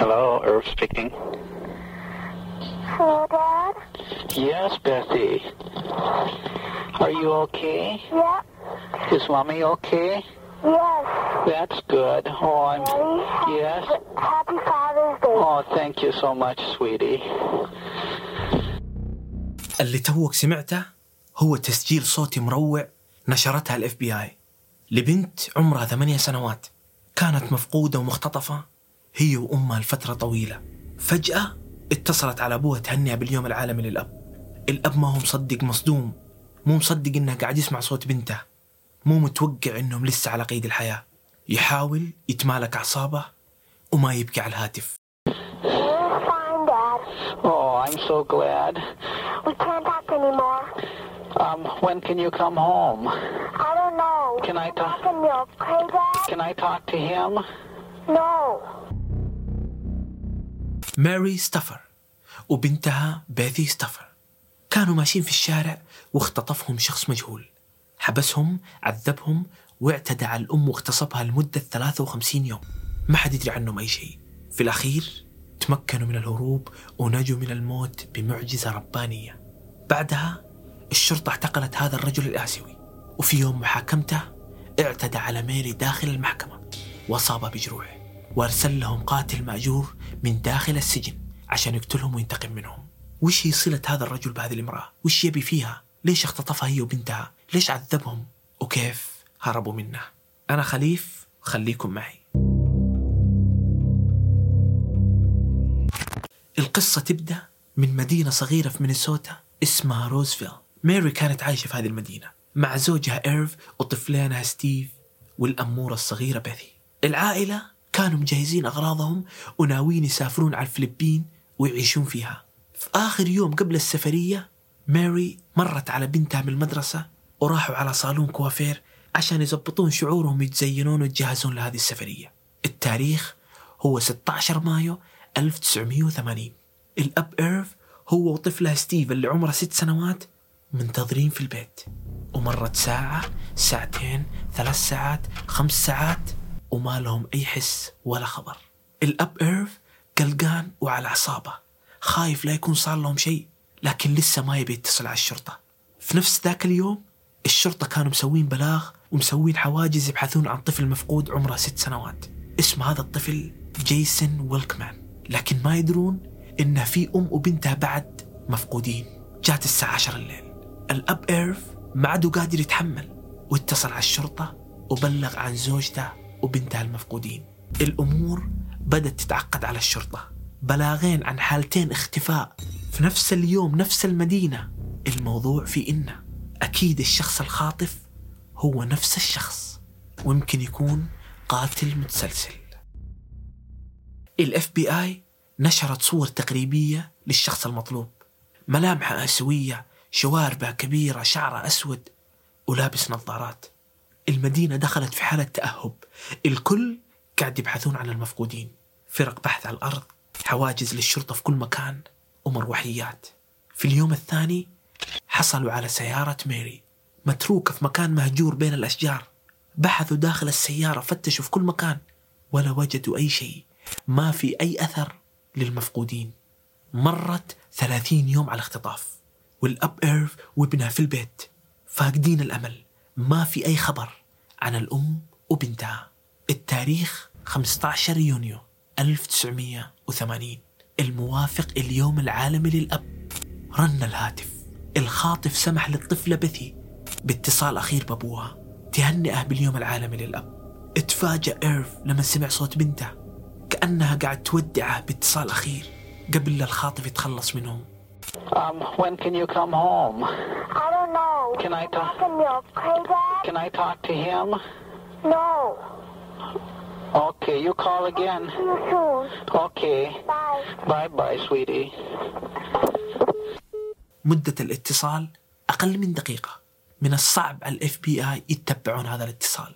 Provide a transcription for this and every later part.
Hello, Irv speaking. Hello, Dad? Yes, Bethy. Are you okay? Yeah. Is Mommy okay? Yes. That's good. Oh, I'm. Daddy? Yes. Happy Father's Day. Oh, thank you so much, sweetie. اللي توك سمعته هو تسجيل صوتي مروع نشرتها الاف بي اي لبنت عمرها ثمانية سنوات كانت مفقودة ومختطفة هي وأمها لفترة طويلة فجأة اتصلت على أبوها تهنئها باليوم العالمي للأب الأب ما هو مصدق مصدوم مو مصدق إنه قاعد يسمع صوت بنته مو متوقع إنهم لسه على قيد الحياة يحاول يتمالك أعصابه وما يبكي على الهاتف. Oh, I'm so glad. We can't talk anymore. Um, when can you come home? I don't know. Can I talk? Can I talk to him? No. ماري ستافر وبنتها بيثي ستافر. كانوا ماشيين في الشارع واختطفهم شخص مجهول. حبسهم عذبهم واعتدى على الأم واغتصبها لمدة 53 يوم. ما حد يدري عنهم أي شيء. في الأخير تمكنوا من الهروب ونجوا من الموت بمعجزة ربانية. بعدها الشرطة اعتقلت هذا الرجل الآسيوي. وفي يوم محاكمته اعتدى على ميري داخل المحكمة وأصابها بجروح وأرسل لهم قاتل مأجور من داخل السجن عشان يقتلهم وينتقم منهم وش هي صلة هذا الرجل بهذه الامرأة؟ وش يبي فيها؟ ليش اختطفها هي وبنتها؟ ليش عذبهم؟ وكيف هربوا منه؟ أنا خليف خليكم معي القصة تبدأ من مدينة صغيرة في مينيسوتا اسمها روزفيل ماري كانت عايشة في هذه المدينة مع زوجها إيرف وطفلانها ستيف والأمورة الصغيرة بيثي العائلة كانوا مجهزين أغراضهم وناويين يسافرون على الفلبين ويعيشون فيها. في آخر يوم قبل السفرية ماري مرت على بنتها من المدرسة وراحوا على صالون كوافير عشان يزبطون شعورهم يتزينون ويتجهزون لهذه السفرية. التاريخ هو 16 مايو 1980 الأب إيرف هو وطفله ستيف اللي عمره ست سنوات منتظرين في البيت. ومرت ساعة ساعتين ثلاث ساعات خمس ساعات. وما لهم أي حس ولا خبر. الأب إيرف قلقان وعلى أعصابه. خايف لا يكون صار لهم شيء لكن لسه ما يبي يتصل على الشرطة. في نفس ذاك اليوم الشرطة كانوا مسوين بلاغ ومسوين حواجز يبحثون عن طفل مفقود عمره ست سنوات. اسم هذا الطفل جيسون ويلكمان لكن ما يدرون إن في أم وبنتها بعد مفقودين. جات الساعة عشر الليل. الأب إيرف ما عاد قادر يتحمل واتصل على الشرطة وبلغ عن زوجته وبنتها المفقودين الأمور بدأت تتعقد على الشرطة. بلاغين عن حالتين اختفاء. في نفس اليوم نفس المدينة. الموضوع في إنه أكيد الشخص الخاطف هو نفس الشخص. ويمكن يكون قاتل متسلسل. الاف بي اي نشرت صور تقريبية للشخص المطلوب. ملامحه آسيوية شواربه كبيرة شعره أسود ولابس نظارات. المدينة دخلت في حالة تأهب. الكل قاعد يبحثون عن المفقودين. فرق بحث على الأرض حواجز للشرطة في كل مكان ومروحيات في اليوم الثاني حصلوا على سيارة ميري متروكة في مكان مهجور بين الأشجار. بحثوا داخل السيارة فتشوا في كل مكان ولا وجدوا أي شيء. ما في أي أثر للمفقودين. مرت ثلاثين يوم على الاختطاف. والأب إيرف وابنها في البيت فاقدين الأمل. ما في أي خبر. عن الأم وبنتها. التاريخ 15 يونيو 1980 الموافق اليوم العالمي للأب. رن الهاتف. الخاطف سمح للطفلة بثي. باتصال أخير بأبوها. تهنئه باليوم العالمي للأب. اتفاجأ إيرف لما سمع صوت بنته. كأنها قاعد تودعه باتصال أخير قبل لا الخاطف يتخلص منهم. Um, when can you come home? I don't know. Can I Dad? Can I talk to him? No. Okay, you call again. Okay. Bye. Bye bye, sweetie. مدة الاتصال أقل من دقيقة من الصعب على الإف بي آي يتبعون هذا الاتصال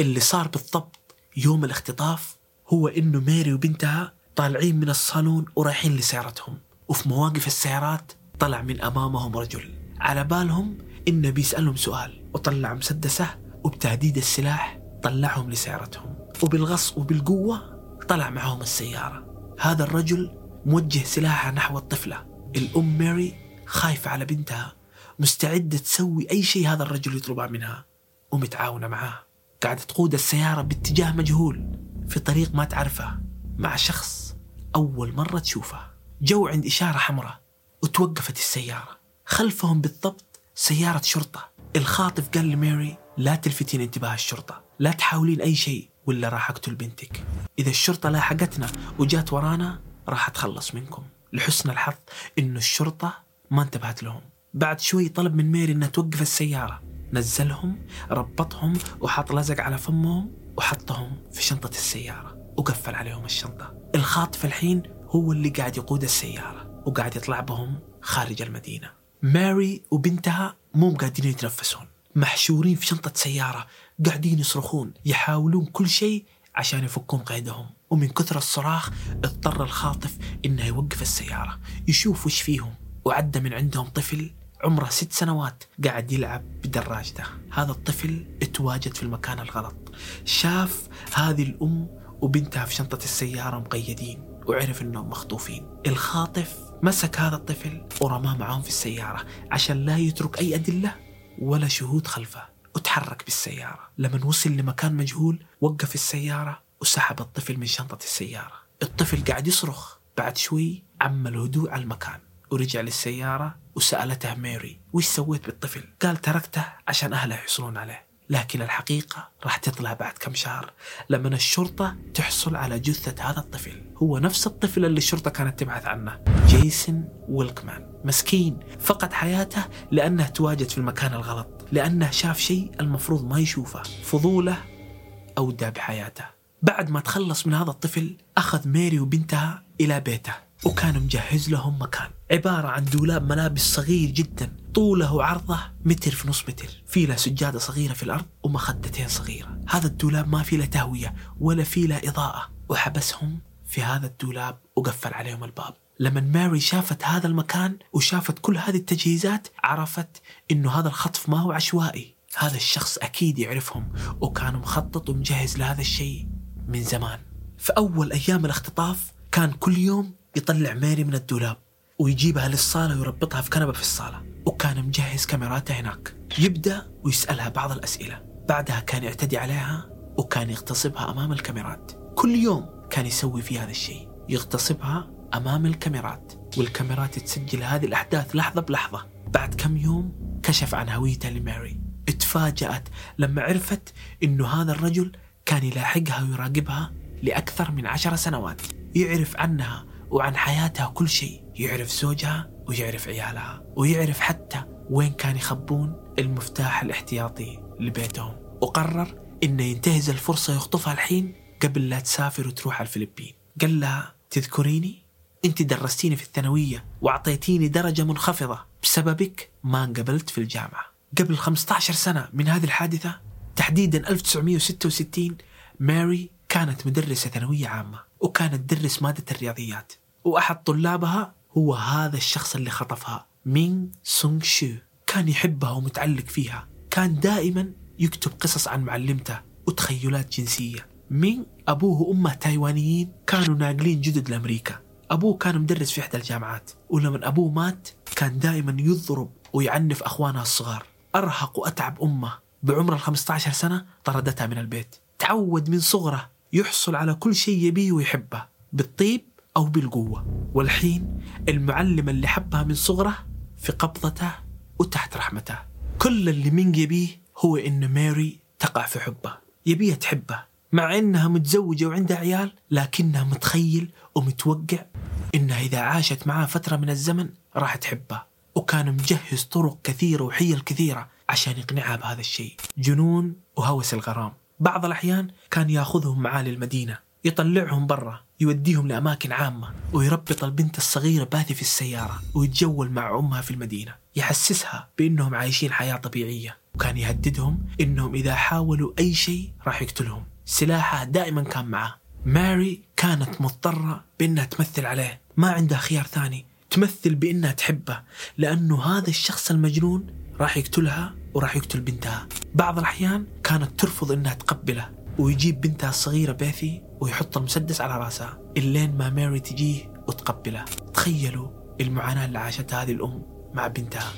اللي صار بالضبط يوم الاختطاف هو إنه ميري وبنتها طالعين من الصالون ورايحين لسيارتهم وفي مواقف السيارات طلع من أمامهم رجل على بالهم انه بيسالهم سؤال وطلع مسدسه وبتهديد السلاح طلعهم لسيارتهم. وبالغص وبالقوة طلع معهم السيارة. هذا الرجل موجه سلاحه نحو الطفلة. الأم ماري خايفة على بنتها مستعدة تسوي أي شيء هذا الرجل يطلبه منها. ومتعاونة معاه. قاعدة تقود السيارة باتجاه مجهول في طريق ما تعرفه مع شخص أول مرة تشوفه. جو عند إشارة حمراء وتوقفت السيارة. خلفهم بالضبط سيارة شرطة. الخاطف قال لماري لا تلفتين انتباه الشرطة. لا تحاولين أي شيء ولا راح أقتل بنتك. إذا الشرطة لاحقتنا وجات ورانا راح أتخلص منكم. لحسن الحظ إنه الشرطة ما انتبهت لهم. بعد شوي طلب من ميري إنها توقف السيارة. نزلهم ربطهم وحط لزق على فمهم وحطهم في شنطة السيارة وقفل عليهم الشنطة. الخاطف الحين هو اللي قاعد يقود السيارة وقاعد يطلع بهم خارج المدينة. ماري وبنتها مو قاعدين يتنفسون محشورين في شنطة سيارة قاعدين يصرخون يحاولون كل شيء عشان يفكون قيدهم. ومن كثر الصراخ اضطر الخاطف إنه يوقف السيارة يشوف وش فيهم. وعدى من عندهم طفل عمره ست سنوات قاعد يلعب بدراجته. هذا الطفل اتواجد في المكان الغلط. شاف هذه الأم وبنتها في شنطة السيارة مقيدين وعرف إنهم مخطوفين. الخاطف مسك هذا الطفل ورماه معاهم في السيارة عشان لا يترك أي أدلة ولا شهود خلفه. وتحرك بالسيارة. لما وصل لمكان مجهول وقف السيارة وسحب الطفل من شنطة السيارة. الطفل قاعد يصرخ. بعد شوي عم الهدوء على المكان ورجع للسيارة وسألته ميري وش سويت بالطفل؟ قال تركته عشان أهله يحصلون عليه. لكن الحقيقة راح تطلع بعد كم شهر لما الشرطة تحصل على جثة هذا الطفل. هو نفس الطفل اللي الشرطة كانت تبحث عنه. جيسون ويلكمان مسكين. فقد حياته لأنه تواجد في المكان الغلط لأنه شاف شيء المفروض ما يشوفه فضوله أودى بحياته. بعد ما تخلص من هذا الطفل أخذ ميري وبنتها إلى بيته وكان مجهز لهم مكان. عبارة عن دولاب ملابس صغير جدا طوله وعرضه متر في نص متر. في له سجادة صغيرة في الأرض ومخدتين صغيرة. هذا الدولاب ما في له تهوية ولا في له إضاءة. وحبسهم في هذا الدولاب وقفل عليهم الباب. لما ماري شافت هذا المكان وشافت كل هذه التجهيزات عرفت إنه هذا الخطف ما هو عشوائي. هذا الشخص أكيد يعرفهم وكان مخطط ومجهز لهذا الشيء من زمان. في أول أيام الاختطاف كان كل يوم يطلع ماري من الدولاب ويجيبها للصالة ويربطها في كنبة في الصالة وكان مجهز كاميراته هناك. يبدأ ويسألها بعض الأسئلة. بعدها كان يعتدي عليها وكان يغتصبها أمام الكاميرات. كل يوم كان يسوي في هذا الشيء. يغتصبها أمام الكاميرات والكاميرات تسجل هذه الأحداث لحظة بلحظة. بعد كم يوم كشف عن هويته لماري. اتفاجأت لما عرفت إنه هذا الرجل كان يلاحقها ويراقبها لأكثر من عشر سنوات. يعرف عنها وعن حياتها كل شيء. يعرف زوجها ويعرف عيالها ويعرف حتى وين كان يخبون المفتاح الاحتياطي لبيتهم. وقرر إنه ينتهز الفرصة يخطفها الحين قبل لا تسافر وتروح على الفلبين. قال لها تذكريني؟ أنت درستيني في الثانوية وأعطيتيني درجة منخفضة بسببك ما انقبلت في الجامعة. قبل 15 سنة من هذه الحادثة تحديدا 1966 ماري كانت مدرسة ثانوية عامة وكانت تدرس مادة الرياضيات. وأحد طلابها هو هذا الشخص اللي خطفها مين سونغ شو. كان يحبها ومتعلق فيها. كان دائما يكتب قصص عن معلمته وتخيلات جنسية. مين أبوه وأمه تايوانيين كانوا ناقلين جدد لأمريكا. أبوه كان مدرس في إحدى الجامعات ولما أبوه مات كان دائما يضرب ويعنف أخوانها الصغار. أرهق وأتعب أمه. بعمر ال 15 سنة طردتها من البيت. تعود من صغره يحصل على كل شيء يبيه ويحبه بالطيب أو بالقوة. والحين المعلم اللي حبها من صغره في قبضته وتحت رحمته. كل اللي مينج يبيه هو إن ماري تقع في حبه. يبيها تحبه مع إنها متزوجة وعندها عيال لكنها متخيل ومتوقع إنها إذا عاشت معاه فترة من الزمن راح تحبه وكان مجهز طرق كثيرة وحيل كثيرة عشان يقنعها بهذا الشيء. جنون وهوس الغرام. بعض الأحيان كان ياخذهم معاه للمدينة يطلعهم برا يوديهم لأماكن عامة ويربط البنت الصغيرة باثي في السيارة ويتجول مع أمها في المدينة. يحسسها بأنهم عايشين حياة طبيعية وكان يهددهم أنهم إذا حاولوا أي شيء راح يقتلهم. سلاحه دائما كان معه ماري كانت مضطرة بأنها تمثل عليه. ما عندها خيار ثاني. تمثل بأنها تحبه. لأنه هذا الشخص المجنون راح يقتلها وراح يقتل بنتها. بعض الأحيان كانت ترفض أنها تقبله ويجيب بنتها الصغيرة بيثي ويحط المسدس على رأسها إلين ما ماري تجيه وتقبله. تخيلوا المعاناة اللي عاشتها هذه الأم مع بنتها.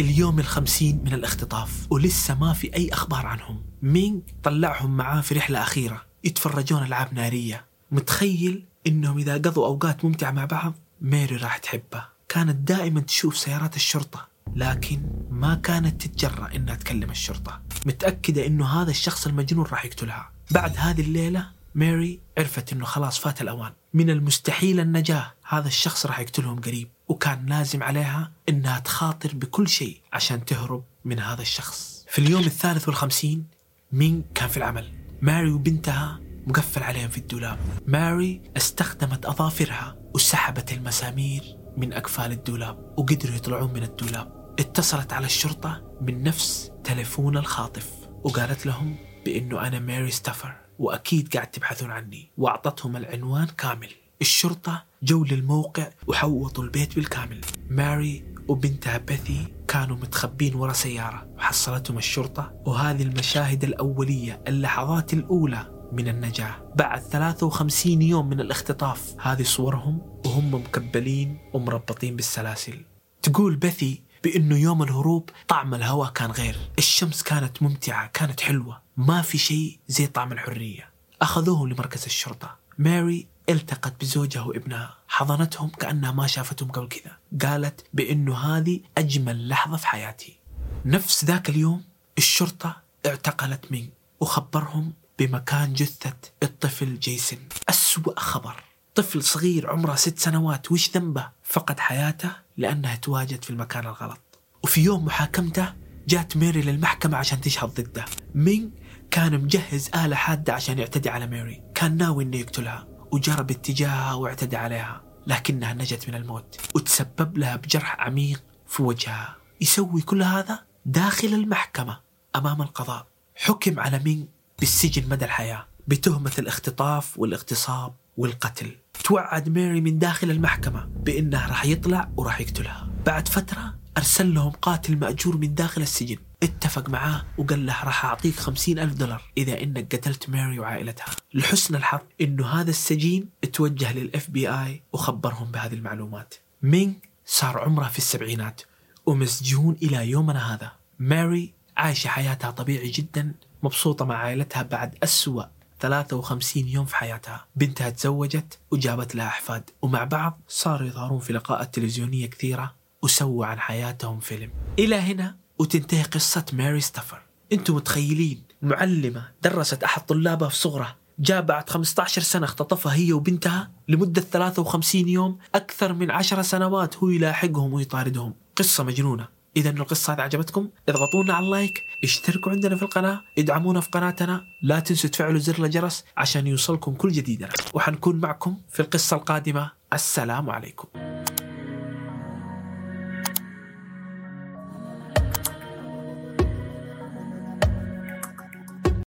اليوم الخمسين من الاختطاف ولسه ما في أي أخبار عنهم. مينغ طلعهم معاه في رحلة أخيرة. يتفرجون ألعاب نارية. متخيل إنهم إذا قضوا أوقات ممتعة مع بعض ميري راح تحبه. كانت دائما تشوف سيارات الشرطة لكن ما كانت تتجرأ إنها تكلم الشرطة. متأكدة إنه هذا الشخص المجنون راح يقتلها. بعد هذه الليلة ماري عرفت إنه خلاص فات الأوان. من المستحيل النجاة. هذا الشخص راح يقتلهم قريب وكان لازم عليها إنها تخاطر بكل شيء عشان تهرب من هذا الشخص. في اليوم الثالث والخمسين مين كان في العمل. ماري وبنتها مقفل عليهم في الدولاب. ماري استخدمت أظافرها وسحبت المسامير من أقفال الدولاب وقدروا يطلعون من الدولاب. اتصلت على الشرطة من نفس تلفون الخاطف وقالت لهم بأنه أنا ماري ستافر وأكيد قاعد تبحثون عني وأعطتهم العنوان كامل. الشرطة جو للموقع وحوطوا البيت بالكامل. ماري وبنتها بيثي كانوا متخبين ورا سيارة. وحصلتهم الشرطة وهذه المشاهد الأولية اللحظات الأولى من النجاة. بعد 53 يوم من الاختطاف هذه صورهم وهم مكبلين ومربطين بالسلاسل. تقول بثي بأنه يوم الهروب طعم الهواء كان غير. الشمس كانت ممتعة كانت حلوة. ما في شيء زي طعم الحرية. أخذوهم لمركز الشرطة. ماري التقت بزوجها وابنها. حضنتهم كأنها ما شافتهم قبل كذا. قالت بأنه هذه أجمل لحظة في حياتي. نفس ذاك اليوم الشرطة اعتقلت مين وخبرهم بمكان جثة الطفل جيسون. أسوأ خبر. طفل صغير عمره ست سنوات وش ذنبه؟ فقد حياته لأنه تواجد في المكان الغلط. وفي يوم محاكمته جات ميري للمحكمة عشان تشهد ضده. مين كان مجهز آلة حادة عشان يعتدي على ميري. كان ناوي إنه يقتلها. وجرى باتجاهها واعتدى عليها لكنها نجت من الموت وتسبب لها بجرح عميق في وجهها. يسوي كل هذا داخل المحكمة أمام القضاء. حكم على مين؟ بالسجن مدى الحياة بتهمة الاختطاف والاغتصاب والقتل. توعد ماري من داخل المحكمة بأنه راح يطلع وراح يقتلها. بعد فترة أرسل لهم قاتل مأجور من داخل السجن. اتفق معاه وقال له راح أعطيك خمسين ألف دولار إذا إنك قتلت ماري وعائلتها. لحسن الحظ إنه هذا السجين توجه لل FBI وخبرهم بهذه المعلومات. مينغ صار عمره في السبعينات ومسجون إلى يومنا هذا. ماري عايشة حياتها طبيعي جدا مبسوطة مع عائلتها بعد أسوأ 53 يوم في حياتها. بنتها تزوجت وجابت لها أحفاد ومع بعض صاروا يظهرون في لقاءات تلفزيونية كثيرة وسووا عن حياتهم فيلم. إلى هنا وتنتهي قصة ماري ستافر. أنتم متخيلين؟ معلمة درست أحد طلابها في صغره جاء بعد 15 سنة اختطفها هي وبنتها لمدة 53 يوم أكثر من 10 سنوات هو يلاحقهم ويطاردهم. قصة مجنونة. إذا القصة هذه عجبتكم اضغطونا على اللايك اشتركوا عندنا في القناة ادعمونا في قناتنا لا تنسوا تفعلوا زر الجرس عشان يوصلكم كل جديدنا. وحنكون معكم في القصة القادمة. السلام عليكم.